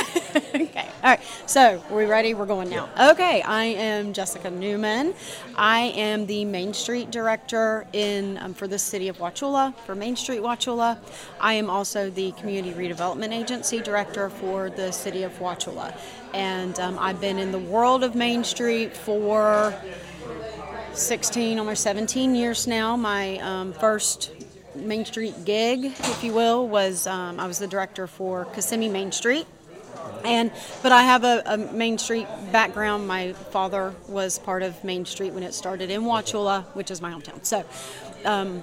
okay. All right. So, are we ready? We're going now. Okay. I am Jessica Newman. I am the Main Street Director in um, for the City of Wauchula for Main Street Wauchula. I am also the Community Redevelopment Agency Director for the City of Wauchula, and um, I've been in the world of Main Street for 16, almost 17 years now. My um, first Main Street gig, if you will, was um, I was the director for Kissimmee Main Street. And but I have a, a, Main Street background. My father was part of Main Street when it started in Wauchula, which is my hometown. So um,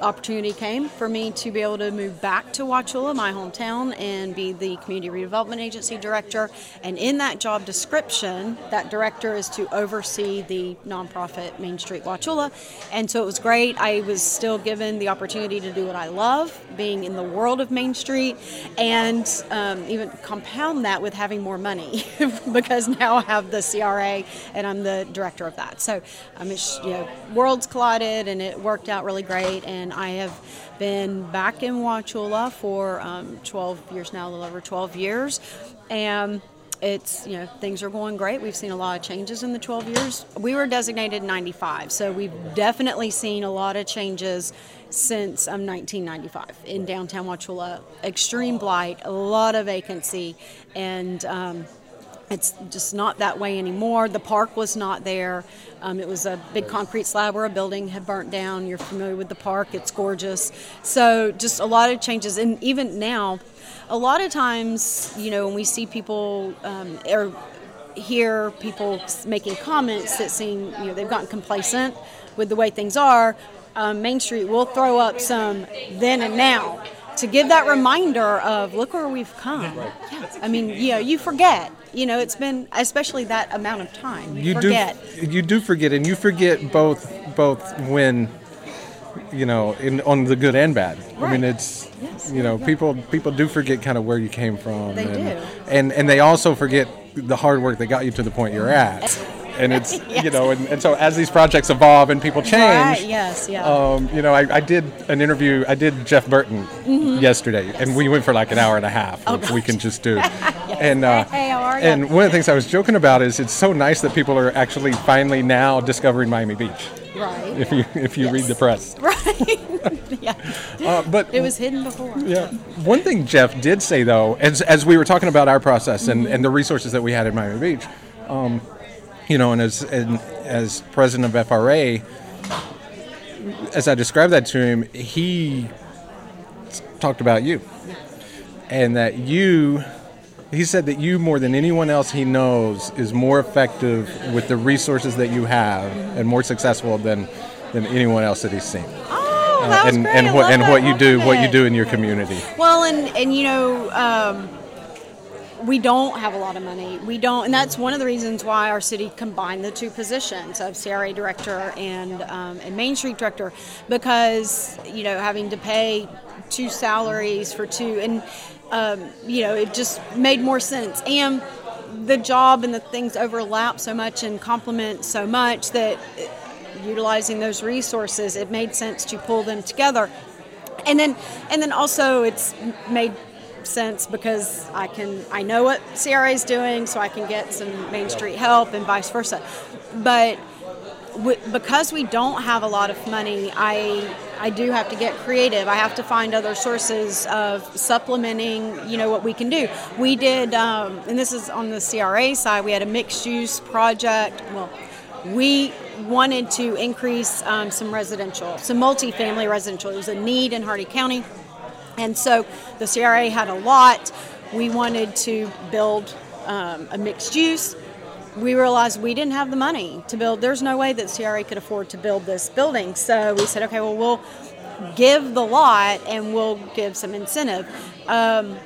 opportunity came for me to be able to move back to Wauchula, my hometown, and be the Community Redevelopment Agency Director. And in that job description, that director is to oversee the nonprofit Main Street Wauchula. And so it was great. I was still given the opportunity to do what I love, being in the world of Main Street, and um, even compound that with having more money because now I have the CRA and I'm the director of that. So, um, you know, worlds collided and it worked out really great. And and I have been back in Wauchula for um, 12 years now, a little over 12 years, and it's you know things are going great. We've seen a lot of changes in the 12 years. We were designated 95, so we've definitely seen a lot of changes since um, 1995 in downtown Wauchula. Extreme blight, a lot of vacancy, and um, it's just not that way anymore. The park was not there. Um, it was a big concrete slab where a building had burnt down. You're familiar with the park, it's gorgeous. So, just a lot of changes. And even now, a lot of times, you know, when we see people um, or hear people making comments that seem, you know, they've gotten complacent with the way things are, um, Main Street will throw up some then and now to give that reminder of look where we've come. Yeah, I mean, you know, you forget. You know, it's been especially that amount of time. You, you forget. do. You do forget, and you forget both both when you know in on the good and bad. Right. I mean, it's yes. you know yeah. people people do forget kind of where you came from. They and, do. And and they also forget the hard work that got you to the point you're at and it's yes. you know and, and, so as these projects evolve and people change right, yes yeah um, you know I, I, did an interview i did jeff burton mm-hmm. yesterday yes. and we went for like an hour and a half oh, we can just do yes. and uh, hey, how are you? and one of the things i was joking about is it's so nice that people are actually finally now discovering miami beach Right. If you if you read the press. Right. yeah. Uh, but it was hidden before. Yeah. One thing Jeff did say though, as as we were talking about our process and, mm-hmm. and the resources that we had in Miami Beach, um, you know, and as and as president of FRA, as I described that to him, he talked about you, and that you. He said that you, more than anyone else he knows, is more effective with the resources that you have and more successful than, than anyone else that he's seen. Oh, that was and, great. and what and what you do, what you do in your community. Well, and and you know, um, we don't have a lot of money. We don't, and that's one of the reasons why our city combined the two positions of CRA director and um, and Main Street director, because you know having to pay two salaries for two, and um, you know it just made more sense. And the job and the things overlap so much and complement so much that utilizing those resources, it made sense to pull them together. And then, and then also, it's made sense because I can I know what CRA is doing, so I can get some Main Street help and vice versa. But w- because we don't have a lot of money, I I do have to get creative. I have to find other sources of supplementing, you know, what we can do. We did, um, and this is on the CRA side. We had a mixed use project. Well, we wanted to increase um, some residential, some multifamily residential. It was a need in Hardee County and so the CRA had a lot. We wanted to build um, a mixed use. We realized we didn't have the money to build. There's no way that CRA could afford to build this building. So we said, okay, well, we'll give the lot and we'll give some incentive. Um,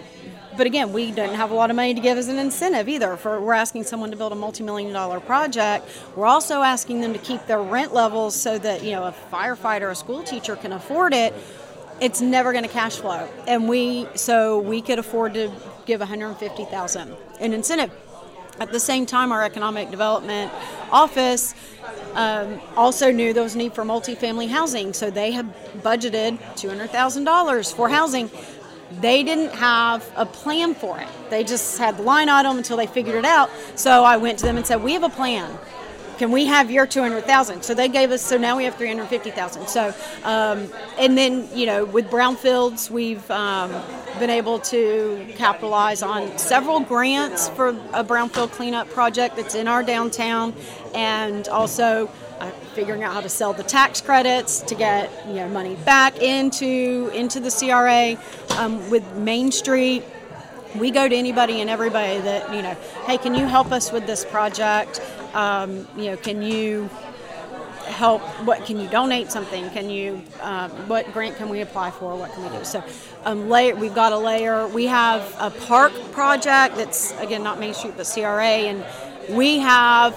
but again, we didn't have a lot of money to give as an incentive either. For we're asking someone to build a multi-million dollar project. We're also asking them to keep their rent levels so that you know a firefighter, a school teacher can afford it it's never going to cash flow. And we so we could afford to give 150,000 in incentive. At the same time, our economic development office um, also knew there was need for multifamily housing, so they had budgeted $200,000 for housing. they didn't have a plan for it. They just had the line item until they figured it out. So I went to them and said, "We have a plan. Can we have your 200,000?" So they gave us. So now we have 350,000. So um, and then you know with brownfields, we've um, been able to capitalize on several grants for a brownfield cleanup project that's in our downtown, and also uh, figuring out how to sell the tax credits to get you know money back into into the CRA. Um, with Main Street, we go to anybody and everybody that you know. Hey, can you help us with this project? Um, you know, can you help? What can you donate something? Can you? Um, what grant can we apply for? What can we do? So, um, layer. We've got a layer. We have a park project that's again not Main Street but CRA, and we have.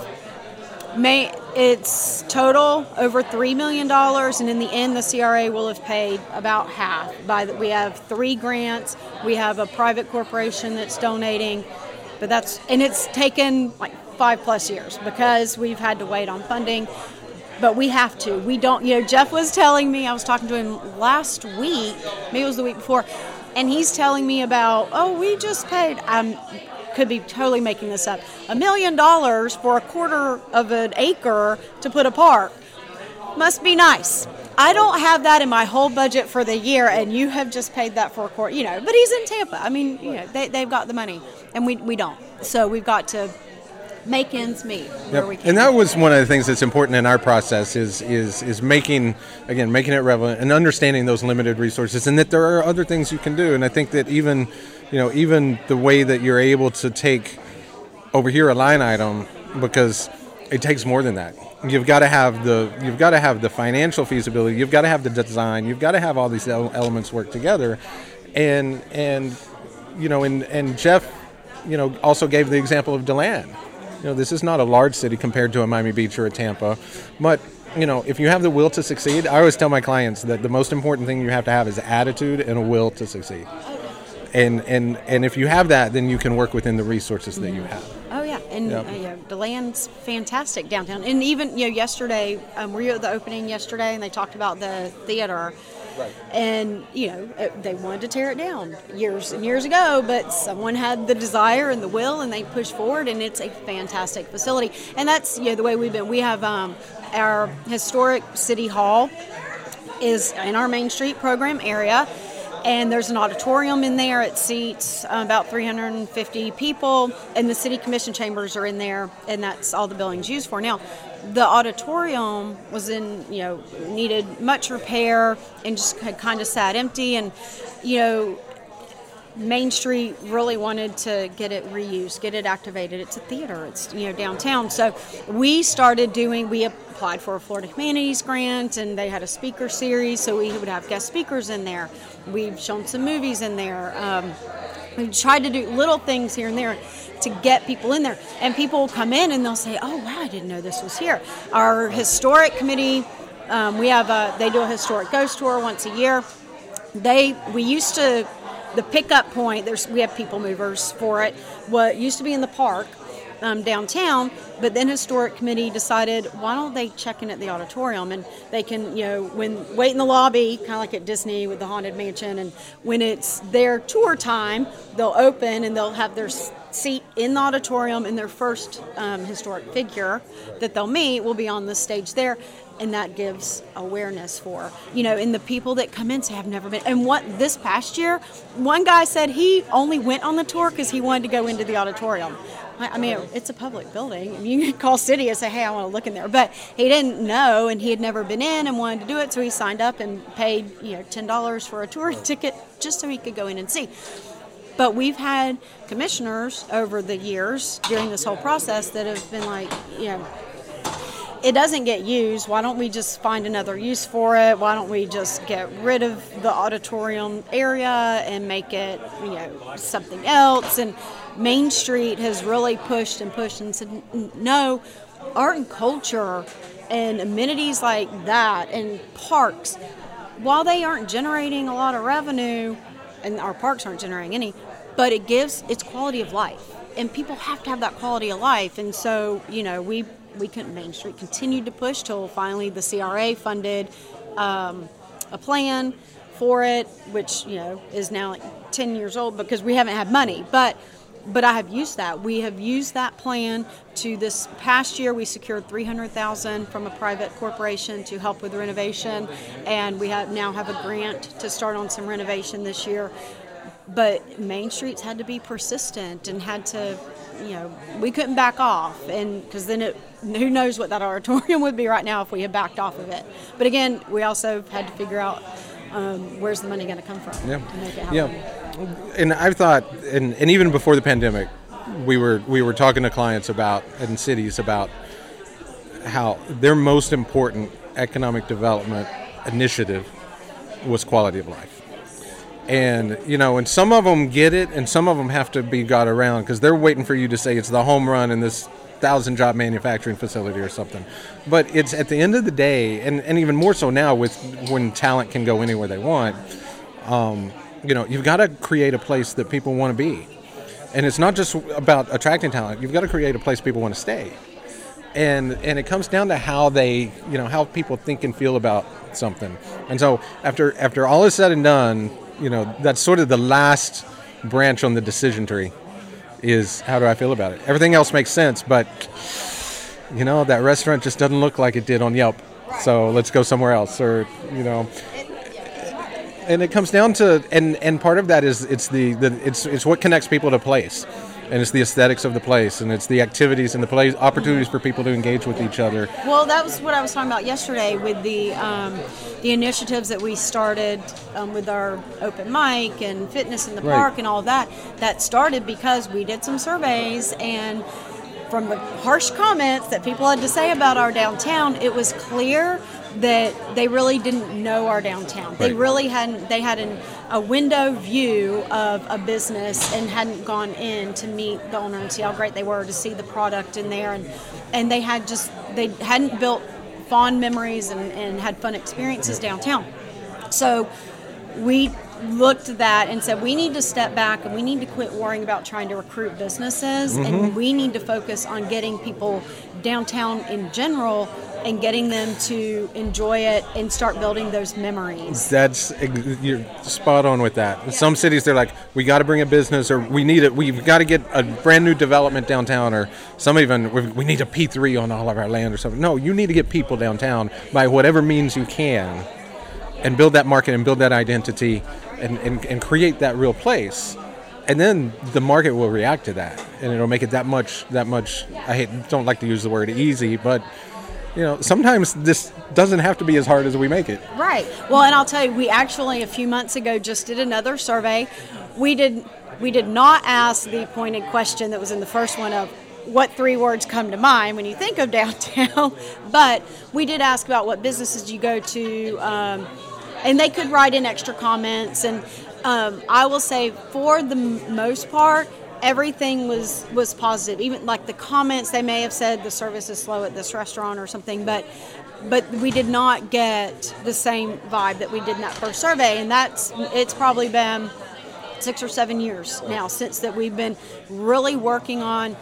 May, it's total over three million dollars, and in the end, the CRA will have paid about half. By the, we have three grants. We have a private corporation that's donating, but that's and it's taken like five plus years because we've had to wait on funding. But we have to. We don't. You know, Jeff was telling me. I was talking to him last week. Maybe it was the week before, and he's telling me about. Oh, we just paid. I'm could be totally making this up. A million dollars for a quarter of an acre to put a park must be nice. I don't have that in my whole budget for the year, and you have just paid that for a quarter. You know, but he's in Tampa. I mean, you know, they, they've got the money, and we, we don't. So we've got to make ends meet where Yep. we can. And that was one of the things that's important in our process is is is making again making it relevant and understanding those limited resources and that there are other things you can do. And I think that even you know even the way that you're able to take over here a line item because it takes more than that. You've got to have the you've got to have the financial feasibility. You've got to have the design. You've got to have all these elements work together, and and you know and and Jeff, you know, also gave the example of Deland. You know, this is not a large city compared to a Miami Beach or a Tampa, but you know, if you have the will to succeed, I always tell my clients that the most important thing you have to have is attitude and a will to succeed. And and and if you have that, then you can work within the resources that you have. Oh yeah, and Yep. uh, you know, Deland's fantastic downtown. And even you know, yesterday um, were you at the opening yesterday, and they talked about the theater. Right. And you know, it- they wanted to tear it down years and years ago, but someone had the desire and the will, and they pushed forward, and it's a fantastic facility. And that's you know the way we've been. We have um, our historic city hall is in our Main Street program area. And there's an auditorium in there. It seats uh, about 350 people, and the city commission chambers are in there, and that's all the building's used for. Now, the auditorium was in, you know, needed much repair and just had kind of sat empty. And, you know, Main Street really wanted to get it reused, get it activated. It's a theater. It's you know downtown. So we started doing. We applied for a Florida Humanities grant, and they had a speaker series. So we would have guest speakers in there. We've shown some movies in there. Um, we tried to do little things here and there to get people in there, and people will come in and they'll say, "Oh wow, I didn't know this was here." Our historic committee. Um, we have a, they do a historic ghost tour once a year they we used to the pickup point there's we have people movers for it what used to be in the park um, downtown but then historic committee decided why don't they check in at the auditorium and they can you know when wait in the lobby kind of like at disney with the haunted mansion and when it's their tour time they'll open and they'll have their seat in the auditorium and their first um, historic figure that they'll meet will be on the stage there and that gives awareness for you know and the people that come in say i've never been and what this past year one guy said he only went on the tour because he wanted to go into the auditorium I I mean, it's a public building. I mean, you can call city and say, "Hey, I want to look in there," but he didn't know, and he had never been in and wanted to do it, so he signed up and paid, you know, ten dollars for a tour ticket just so he could go in and see. But we've had commissioners over the years during this whole process that have been like, you know, it doesn't get used. Why don't we just find another use for it? Why don't we just get rid of the auditorium area and make it, you know, something else? And Main Street has really pushed and pushed and said, no, art and culture and amenities like that and parks, while they aren't generating a lot of revenue, and our parks aren't generating any, but it gives its quality of life, and people have to have that quality of life. And so, you know, we we couldn't, Main Street continued to push till finally the CRA funded um, a plan for it, which you know is now like 10 years old because we haven't had money. But but I have used that. We have used that plan to this past year. We secured 300,000 from a private corporation to help with renovation, and we have now have a grant to start on some renovation this year. But Main Streets had to be persistent and had to, you know, we couldn't back off, and because then it, who knows what that auditorium would be right now if we had backed off of it. But again, we also had to figure out um, where's the money going to come from Yeah. to make it happen. Yeah, and I've thought, and, and even before the pandemic, we were we were talking to clients about and cities about how their most important economic development initiative was quality of life. And you know, and some of them get it, and some of them have to be got around because they're waiting for you to say it's the home run in this thousand job manufacturing facility or something. But it's at the end of the day, and, and even more so now with when talent can go anywhere they want. Um, you know, you've got to create a place that people want to be, and it's not just about attracting talent. You've got to create a place people want to stay, and and it comes down to how they, you know, how people think and feel about something. And so after after all is said and done, you know, that's sort of the last branch on the decision tree is how do I feel about it? Everything else makes sense, but you know, that restaurant just doesn't look like it did on Yelp. So let's go somewhere else or, you know, and it comes down to and and part of that is it's the, the it's it's what connects people to place and it's the aesthetics of the place and it's the activities and the place opportunities for people to engage with each other Well, that was what I was talking about yesterday with the um, the initiatives that we started um, with our open mic and fitness in the Right. park and all that. That started because we did some surveys and from the harsh comments that people had to say about our downtown, it was clear that they really didn't know our downtown. They really hadn't. They had an, a window view of a business and hadn't gone in to meet the owner and see how great they were to see the product in there, and and they had just they hadn't built fond memories and, and had fun experiences downtown. So we looked at that and said we need to step back and we need to quit worrying about trying to recruit businesses and mm-hmm. we need to focus on getting people downtown in general and getting them to enjoy it and start building those memories. that's you're spot on with that. In some cities they're like we got to bring a business or we need it we've got to get a brand new development downtown or some even we we need a p3 on all of our land or something. No you need to get people downtown by whatever means you can and build that market and build that identity and, and, and create that real place and then the market will react to that and it'll make it that much that much i hate don't like to use the word easy but you know sometimes this doesn't have to be as hard as we make it Right. Well, and I'll tell you, we actually a few months ago just did another survey. We did we did not ask the pointed question that was in the first one of what three words come to mind when you think of downtown, but we did ask about what businesses you go to, um, and they could write in extra comments. And um, I will say, for the most part, everything was was positive. Even like the comments, they may have said the service is slow at this restaurant or something, but but we did not get the same vibe that we did in that first survey, and that's it's probably been six or seven years now since that we've been really working on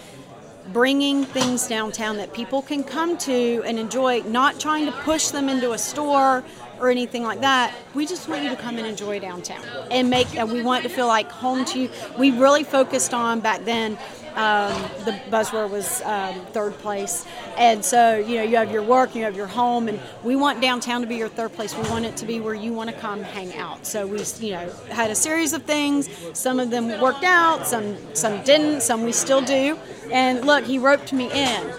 bringing things downtown that people can come to and enjoy not trying to push them into a store or anything like that we just want you to come and enjoy downtown and make and we want to feel like home to you. We really focused on back then um, the buzzword was um, third place. And so you know you have your work you have your home and we want downtown to be your third place. We want it to be where you want to come hang out. So we you know had a series of things. Some of them worked out some some didn't some we still do. And look he roped me in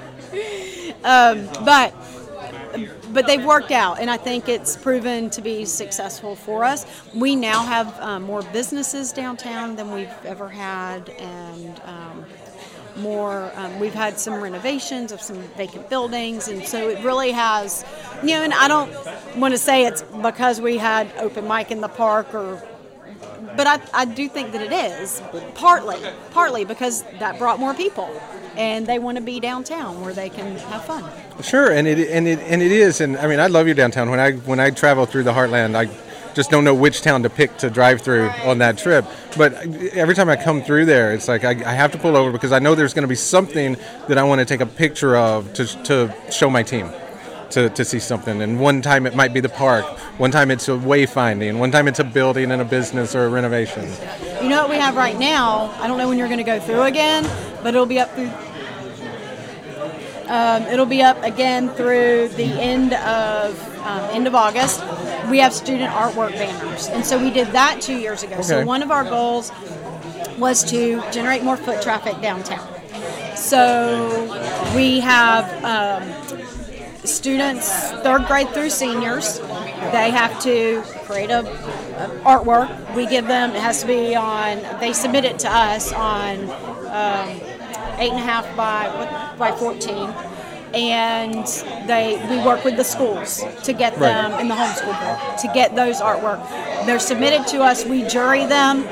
um, but but they've worked out, and I think it's proven to be successful for us. We now have um, more businesses downtown than we've ever had, and um, more. Um, we've had some renovations of some vacant buildings, and so it really has, you know. And I don't want to say it's because we had open mic in the park or but I, I do think that it is partly partly because that brought more people and they want to be downtown where they can have fun Sure, and it and it and it is, and I mean, I love your downtown. When I when I travel through the Heartland, I just don't know which town to pick to drive through on that trip. But every time I come through there, it's like I, I have to pull over because I know there's going to be something that I want to take a picture of to to show my team. to, to see something. And one time it might be the park, one time it's a wayfinding, one time it's a building and a business or a renovation. You know what we have right now? I don't know when you're going to go through again, but it'll be up through. Um, it'll be up again through the end of um, end of August. We have student artwork banners, and so we did that two years ago. So one of our goals was to generate more foot traffic downtown. So we have um, students, third grade through seniors. They have to create a, a artwork. We give them. It has to be on. They submit it to us on um, eight and a half by by fourteen, and they we work with the schools to get Right. them in the homeschool book to get those artwork. They're submitted to us. We jury them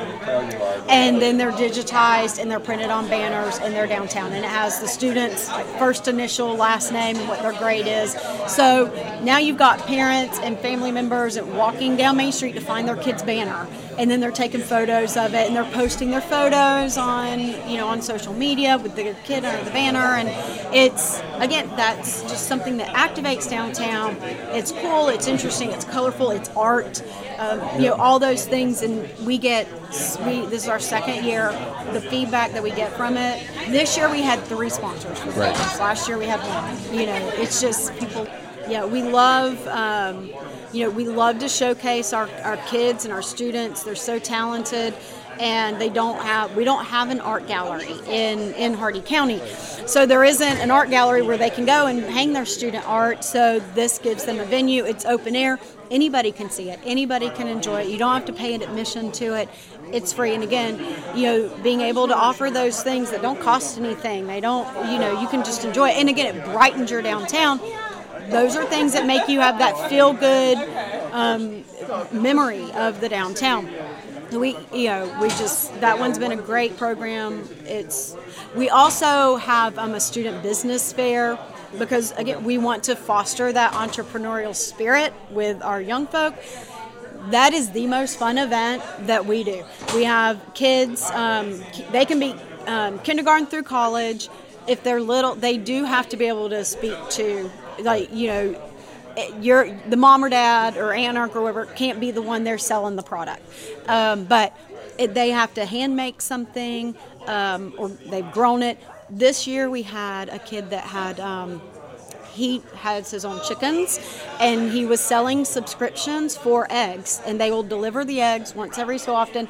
and then they're digitized and they're printed on banners and they're downtown and it has the students first initial last name and what their grade is so now you've got parents and family members walking down main street to find their kid's banner and then they're taking photos of it and they're posting their photos on you know on social media with their kid under the banner. And it's again that's just something that activates downtown. It's cool it's interesting it's colorful it's art um, you know all those things. And we get we this is our second year the feedback that we get from it. This year we had three sponsors Right. last year we had one. You know it's just people yeah we love um, you know we love to showcase our, our kids and our students. They're so talented and they don't have we don't have an art gallery in in Hardee County. So there isn't an art gallery where they can go and hang their student art so this gives them a venue. It's open air. Anybody can see it. Anybody can enjoy it. You don't have to pay an admission to it. It's free. And again you know being able to offer those things that don't cost anything. They don't you know you can just enjoy it. And again it brightens your downtown those are things that make you have that feel good um, memory of the downtown we you know we just that one's been a great program it's we also have um, a student business fair because again we want to foster that entrepreneurial spirit with our young folk that is the most fun event that we do. We have kids, um, they can be um, kindergarten through college. If they're little, they do have to be able to speak to, like, you know, your the mom or dad or aunt or whoever can't be the one they're selling the product, um, but it, they have to hand make something um, or they've grown it. This year we had a kid that had um, he has his own chickens and he was selling subscriptions for eggs and they will deliver the eggs once every so often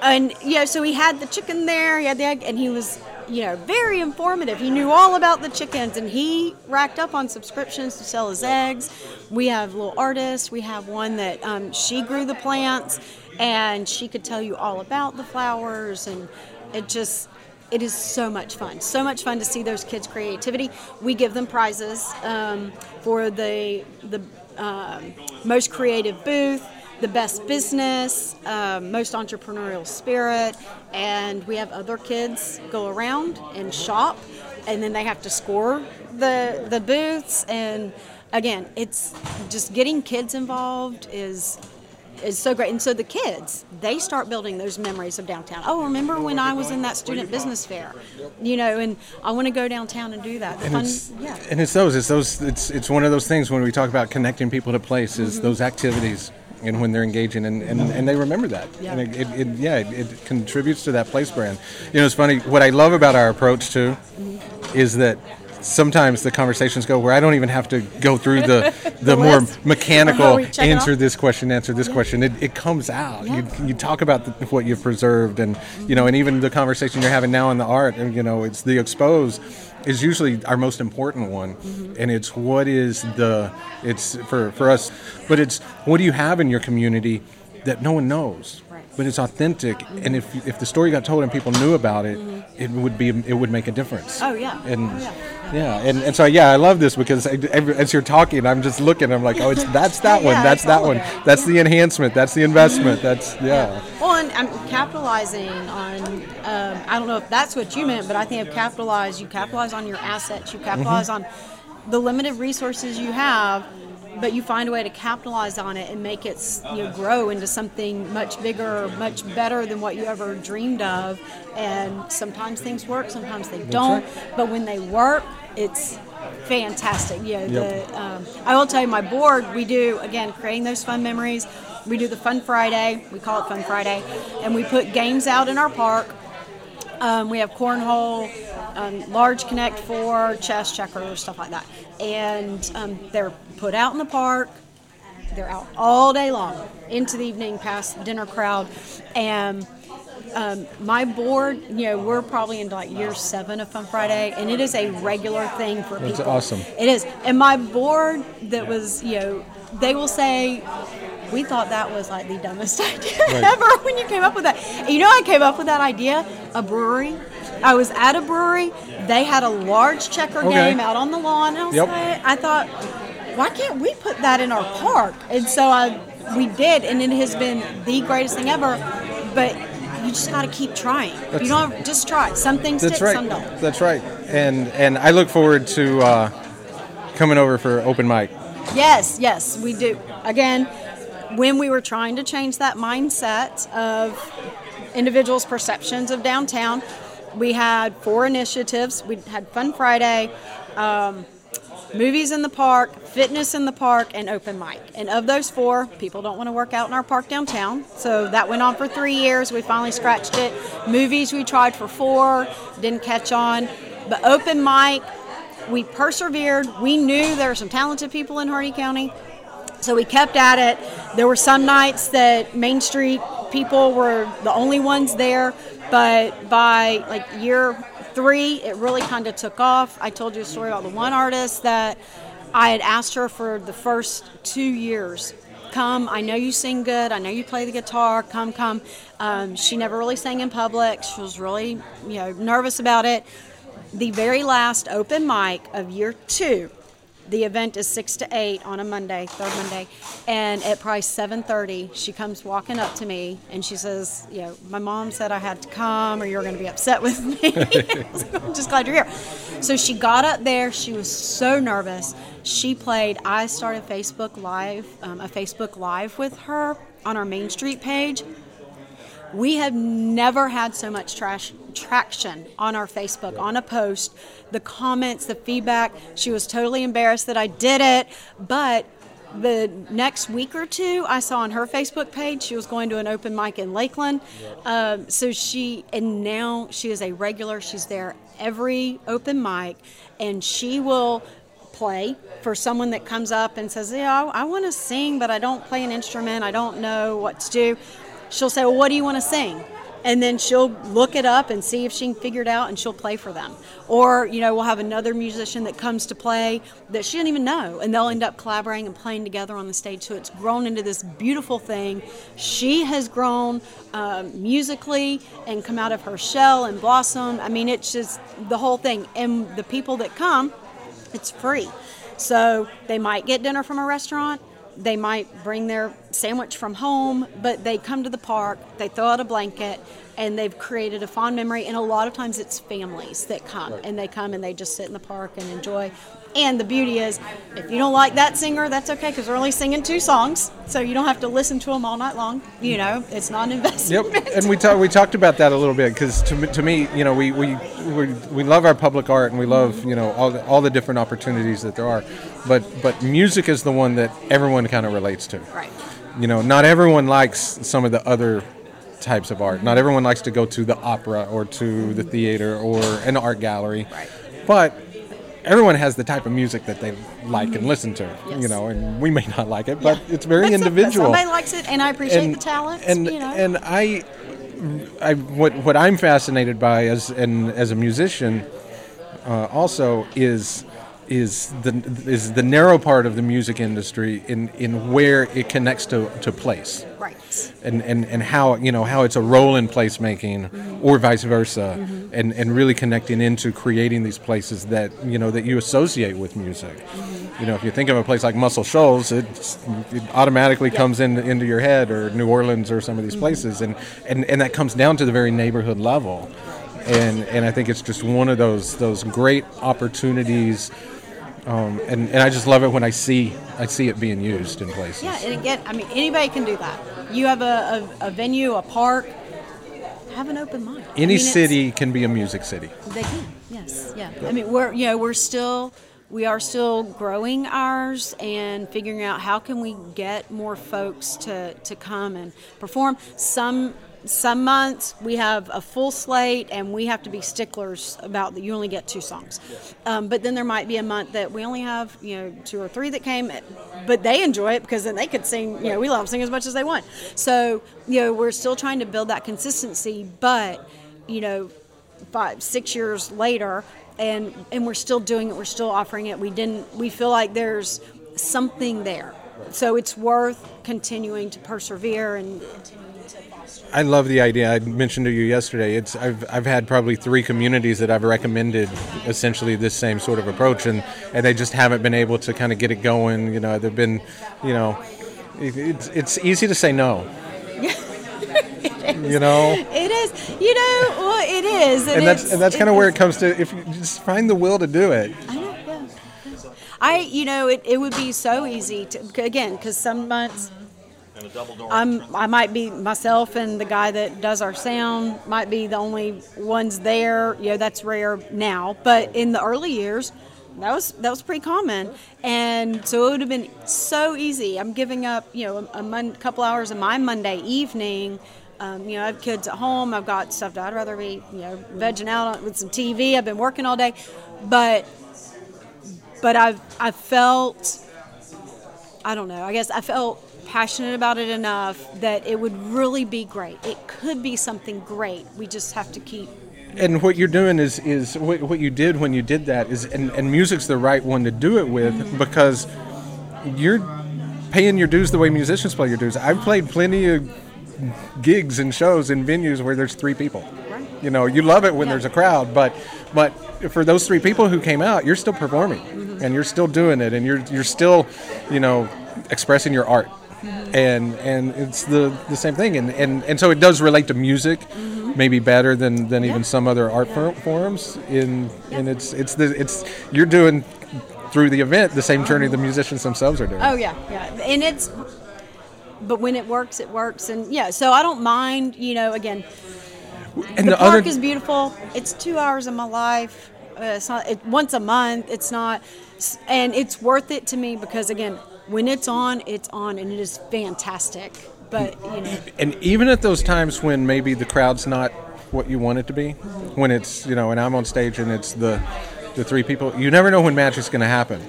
and yeah so he had the chicken there he had the egg and he was you know very informative. He knew all about the chickens and he racked up on subscriptions to sell his eggs. We have little artists. We have one that um, she grew the plants and she could tell you all about the flowers and it just it is so much fun. So much fun to see those kids creativity. We give them prizes um, for the the um, most creative booth the best business um, most entrepreneurial spirit and we have other kids go around and shop and then they have to score the the booths and again it's just getting kids involved is is so great. And so the kids, they start building those memories of downtown. Oh, remember when I was in that student business fair? You know, and I want to go downtown and do that. And Fun, it's, yeah. and it's those, it's those, it's, it's one of those things when we talk about connecting people to places, Mm-hmm. those activities, and when they're engaging, and, and, and they remember that, Yeah. and it, it, it yeah, it, it contributes to that place brand. You know, it's funny. What I love about our approach too, Mm-hmm. is that sometimes the conversations go where I don't even have to go through the the, more list. mechanical We check it answer this question, answer this question. It, it comes out. You, you talk about the, what you've preserved, and you know, and even the conversation you're having now in the art, and you know, it's the expose is usually our most important one, mm-hmm. and it's what is the it's for for us, but it's what do you have in your community that no one knows. But it's authentic, and if, if the story got told and people knew about it, it would be it would make a difference. Oh, yeah. and Oh, yeah. yeah, and, and so yeah, I love this because I, every, as you're talking, I'm just looking. I'm like, oh, it's that's that one, Yeah, that's that one, it. that's the enhancement, that's the investment, that's yeah. Well, and I'm capitalizing on. Um, I don't know if that's what you meant, but I think of capitalize. You capitalize on your assets. You capitalize on the limited resources you have, but you find a way to capitalize on it and make it you know, grow into something much bigger, much better than what you ever dreamed of. And sometimes things work, sometimes they don't. But when they work, it's fantastic. Yeah, Yep. the um, I will tell you, my board. We do again creating those fun memories. We do the Fun Friday. We call it Fun Friday, and we put games out in our park. Um, we have cornhole, um, large Connect Four, chess, checkers, stuff like that, and um, they're put out in the park. They're out all day long into the evening, past dinner crowd, and um, my board, you know, we're probably into like year seven of Fun Friday, and it is a regular thing for That's people. It's awesome. It is, and my board that was, you know, they will say. We thought that was like the dumbest idea Right. ever when you came up with that. And you know, I came up with that idea. A brewery. I was at a brewery. They had a large checker Okay. game out on the lawn. I Yep. like, I thought, why can't we put that in our park? And so I, we did, and it has been the greatest thing ever. But you just got to keep trying. That's- you don't just try. Some things That's stick, right. some don't. That's right. And and I look forward to uh, coming over for open mic. Yes, yes, we do. Again, when we were trying to change that mindset of individuals' perceptions of downtown, we had four initiatives. We had Fun Friday, um, movies in the park, fitness in the park, and open mic. And of those four, people don't want to work out in our park downtown. So that went on for three years. We finally scratched it. Movies we tried for four, didn't catch on. But open mic, we persevered. We knew there were some talented people in Hardee County. So we kept at it. There were some nights that Main Street people were the only ones there, but by like year three, it really kind of took off. I told you a story about the one artist that I had asked her for the first two years. Come, I know you sing good. I know you play the guitar. Come, come. Um, she never really sang in public. She was really, you know, nervous about it. The very last open mic of year two, the event is six to eight on a Monday, third Monday, and at probably seven thirty, she comes walking up to me and she says, "You know, my mom said I had to come, or you're going to be upset with me." I'm just glad you're here. So she got up there. She was so nervous. She played. I started Facebook Live, um, a Facebook Live with her on our Main Street page. We have never had so much trash, traction on our Facebook, on a post. The comments, the feedback. She was totally embarrassed that I did it. But the next week or two, I saw on her Facebook page she was going to an open mic in Lakeland. Um, so she, and now she is a regular. She's there every open mic, and she will play for someone that comes up and says, Yeah, I, I want to sing, but I don't play an instrument. I don't know what to do. She'll say, Well, what do you want to sing? And then she'll look it up and see if she can figure it out and she'll play for them. Or, you know, we'll have another musician that comes to play that she didn't even know, and they'll end up collaborating and playing together on the stage. So it's grown into this beautiful thing. She has grown um, musically and come out of her shell and blossom. I mean, it's just the whole thing. And the people that come, it's free. So they might get dinner from a restaurant, they might bring their sandwich from home, but they come to the park, they throw out a blanket, and they've created a fond memory. And a lot of times it's families that come, and they come and they just sit in the park and enjoy. And the beauty is, if you don't like that singer, that's okay because we're only singing two songs, so you don't have to listen to them all night long. You know, it's not an investment. Yep, and we talked we talked about that a little bit because to, me- to me, you know, we, we we we love our public art and we love you know all the, all the different opportunities that there are, but but music is the one that everyone kind of relates to. Right. You know, not everyone likes some of the other types of art. Not everyone likes to go to the opera or to the theater or an art gallery. Right. But everyone has the type of music that they like and listen to. You know, and we may not like it, but Yeah. it's very individual somebody likes it, and I appreciate the talent. and you know. and I, I what what I'm fascinated by as and as a musician, uh, also is is the is the narrow part of the music industry in in where it connects to to place. right. And, and, and how you know how it's a role in placemaking mm-hmm. or vice versa mm-hmm. and, and really connecting into creating these places that you know that you associate with music. Mm-hmm. You know if you think of a place like Muscle Shoals it automatically comes in, into your head or New Orleans or some of these places and, and, and that comes down to the very neighborhood level and and I think it's just one of those those great opportunities um, and, and I just love it when I see I see it being used in places Yeah, and again, I mean, anybody can do that. You have a, a, a venue, a park, have an open mic. I any mean, city can be a music city They can, yes, yeah. I mean, we're you know we're still we are still growing ours and figuring out how can we get more folks to, to come and perform. Some some months we have a full slate and we have to be sticklers about that you only get two songs. Um, but then there might be a month that we only have you know two or three that came but they enjoy it because then they could sing you know we love sing as much as they want. So you know we're still trying to build that consistency but you know five six years later and and we're still doing it we're still offering it. We didn't we feel like there's something there. So it's worth continuing to persevere and I love the idea. I mentioned to you yesterday. It's I've I've had probably three communities that I've recommended essentially this same sort of approach, and and they just haven't been able to kind of get it going. You know, they've been, you know, it's it's easy to say no. you know it is you know well it is and, and that's and that's kind of where it comes to if you just find the will to do it I know, yeah. I, you know, it, it would be so easy to, again, because some months I'm, I might be myself and the guy that does our sound might be the only ones there. You know, that's rare now. But in the early years, that was that was pretty common, and so it would have been so easy. I'm giving up, you know, a, a mon- couple hours of my Monday evening. Um, you know, I have kids at home. I've got stuff. That I'd rather be, you know, vegging out with some TV. I've been working all day, but but I've I felt I don't know. I guess I felt passionate about it enough that it would really be great. It could be something great. We just have to keep. And what you're doing is is what, what you did when you did that is, and, and music's the right one to do it with mm-hmm. because you're paying your dues the way musicians play your dues. I've played plenty of gigs and shows and venues where there's three people. Right. You know, you love it when yeah. there's a crowd, but but for those three people who came out, you're still performing mm-hmm. and you're still doing it and you're you're still, you know, expressing your art mm-hmm. and and it's the the same thing, and and, and so it does relate to music, mm-hmm. maybe better than than yeah. even some other art yeah. forms. In yeah. and it's it's the it's you're doing through the event the same journey the musicians themselves are doing. Oh yeah, yeah, and it's but when it works, it works, and yeah. So I don't mind, you know. Again, and the, the park other... is beautiful. It's two hours of my life. Uh, it's not it, once a month. It's not, and it's worth it to me because again, when it's on, it's on, and it is fantastic. But you know, and even at those times when maybe the crowd's not what you want it to be, when it's you know, and I'm on stage and it's the the three people, you never know when magic's going to happen.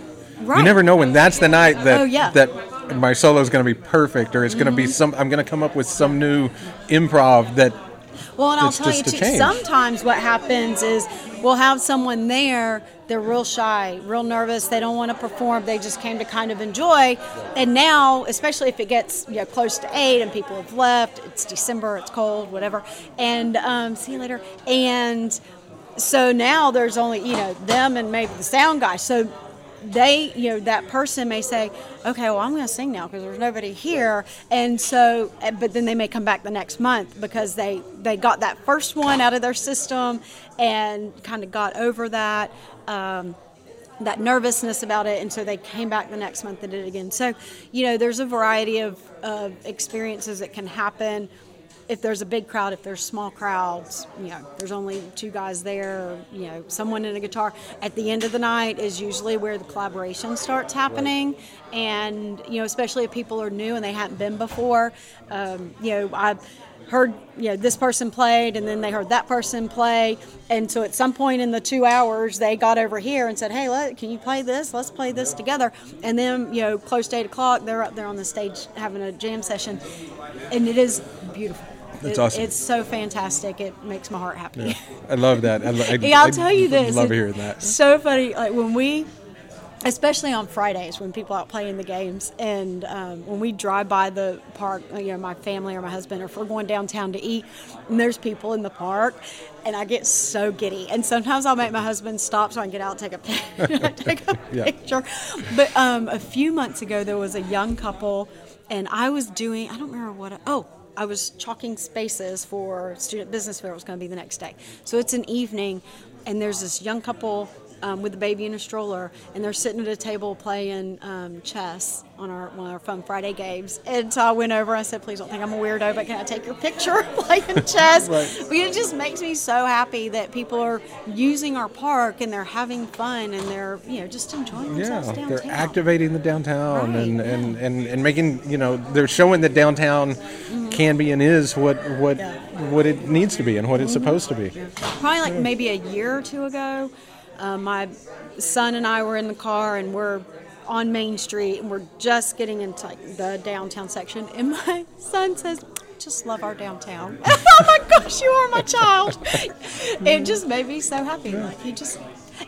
Right. You never know when that's the night that oh, yeah. that my solo is going to be perfect, or it's going to be some. I'm going to come up with some new improv that well, and I'll tell you too, sometimes what happens is we'll have someone there, they're real shy, real nervous, they don't want to perform, they just came to kind of enjoy. And now, especially if it gets you know, close to eight and people have left, it's December, it's cold, whatever, and um, see you later. And so now there's only, you know, them and maybe the sound guy. So they, you know, that person may say, okay, well, I'm going to sing now because there's nobody here. And so, eh, but then they may come back the next month because they, they got that first one out of their system and kind of got over that. Um, that nervousness about it, and so they came back the next month and did it again. So, you know, there's a variety of, of experiences that can happen if there's a big crowd, if there's small crowds, you know, there's only two guys there, you know, someone in a guitar. At the end of the night is usually where the collaboration starts happening, and you know, especially if people are new and they haven't been before. Um, you know, I heard you know this person played and then they heard that person play. And so at some point in the two hours they got over here and said hey let, can you play this? Let's play this together. And then you know close to eight o'clock they're up there on the stage having a jam session. And it is beautiful that's it, awesome. It's so fantastic. It makes my heart happy. Yeah. I love that. I, I, yeah, I'll I, tell you this. I love hearing that. So funny. Like when we, especially on Fridays when people out playing the games, and um, when we drive by the park, you know, my family or my husband, or if we're going downtown to eat, and there's people in the park, and I get so giddy. And sometimes I'll make my husband stop so I can get out and take a, take a yeah. picture. But um, a few months ago, there was a young couple, and I was doing, I don't remember what, I, oh, I was chalking spaces for student business fair. It was going to be the next day. So it's an evening, and there's this young couple um, with a baby in a stroller, and they're sitting at a table playing um, chess on our one of our Fun Friday games. And so I went over. And I said, "Please don't think I'm a weirdo, but can I take your picture playing chess?" Right. But it just makes me so happy that people are using our park and they're having fun and they're you know just enjoying Yeah, themselves downtown. they're activating the downtown Right, and, yeah. and, and, and making you know they're showing the downtown can be and is what what Yeah. what it needs to be and what it's supposed to be. probably like maybe a year or two ago, uh, my son and I were in the car and we're on Main Street and we're just getting into like the downtown section, and my son says. Just love our downtown. oh my gosh, you are my child. it just made me so happy. Like he just,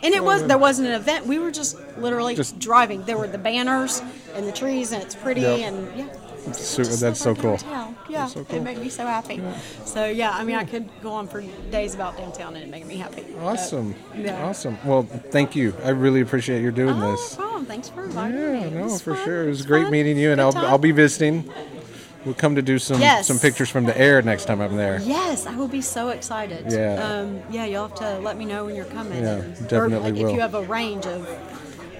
and it was there wasn't an event. We were just literally Just- driving. There were the banners and the trees, and it's pretty. Yep. And yeah, Super, that's so cool. downtown. Yeah, so cool. it made me so happy. So yeah, I mean, I could go on for days about downtown and it making me happy. But- Awesome, yeah. awesome. Well, thank you. I really appreciate you doing Oh, no this. problem. Thanks for inviting me. Yeah, no, for fun. sure. It was great fun. meeting you, and Good I'll time. I'll be visiting. We'll come to do some Yes. some pictures from the air next time I'm there. Yes, I will be so excited. Yeah. Um, yeah, you'll have to let me know when you're coming. Yeah, and- or, definitely like, will. If you have a range of.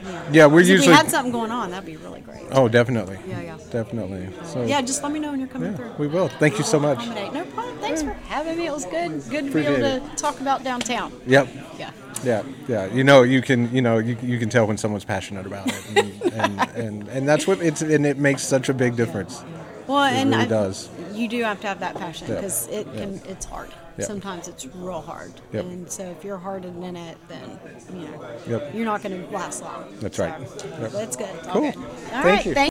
Know, Yeah, we're usually- If we had something going on, that'd be really great. Oh, definitely. Yeah, yeah. Definitely. So yeah, just let me know when you're coming yeah, through. we will. Thank you so much. accommodate. No problem. Thanks for having me. It was good. Good to Appreciate be able it. to talk about downtown. Yep. Yeah. Yeah, yeah. You know, you can, you know, you, you can tell when someone's passionate about it, and, and, and, and that's what it's, and it makes such a big difference. Well, and really I, does. you do have to have that passion Yeah. because it Yeah. can. It's hard. Yeah. Sometimes it's real hard. Yep. And so if you're hardened in it, then you know Yep. you're not going to last long. That's right. So, Yep. That's good. Cool. All Thank right, you. Thank